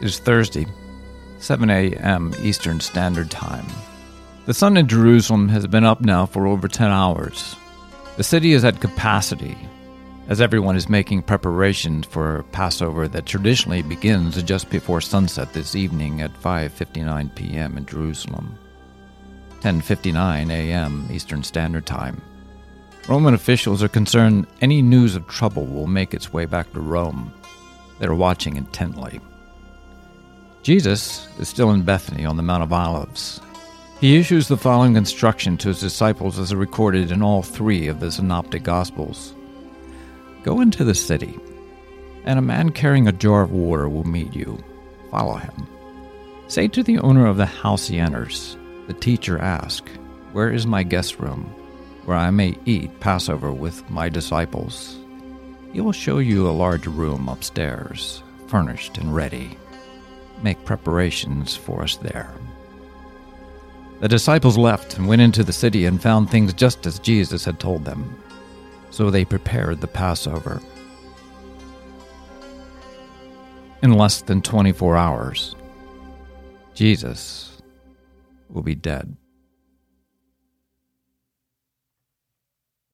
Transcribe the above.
It is Thursday, 7 a.m. Eastern Standard Time. The sun in Jerusalem has been up now for over 10 hours. The city is at capacity as everyone is making preparations for Passover that traditionally begins just before sunset this evening at 5:59 p.m. in Jerusalem. 10:59 a.m. Eastern Standard Time. Roman officials are concerned any news of trouble will make its way back to Rome. They're watching intently. Jesus is still in Bethany on the Mount of Olives. He issues the following instruction to his disciples as recorded in all three of the Synoptic Gospels Go into the city, and a man carrying a jar of water will meet you. Follow him. Say to the owner of the house he enters, The teacher asks, Where is my guest room, where I may eat Passover with my disciples? He will show you a large room upstairs, furnished and ready. Make preparations for us there. The disciples left and went into the city and found things just as Jesus had told them. So they prepared the Passover. In less than 24 hours, Jesus will be dead.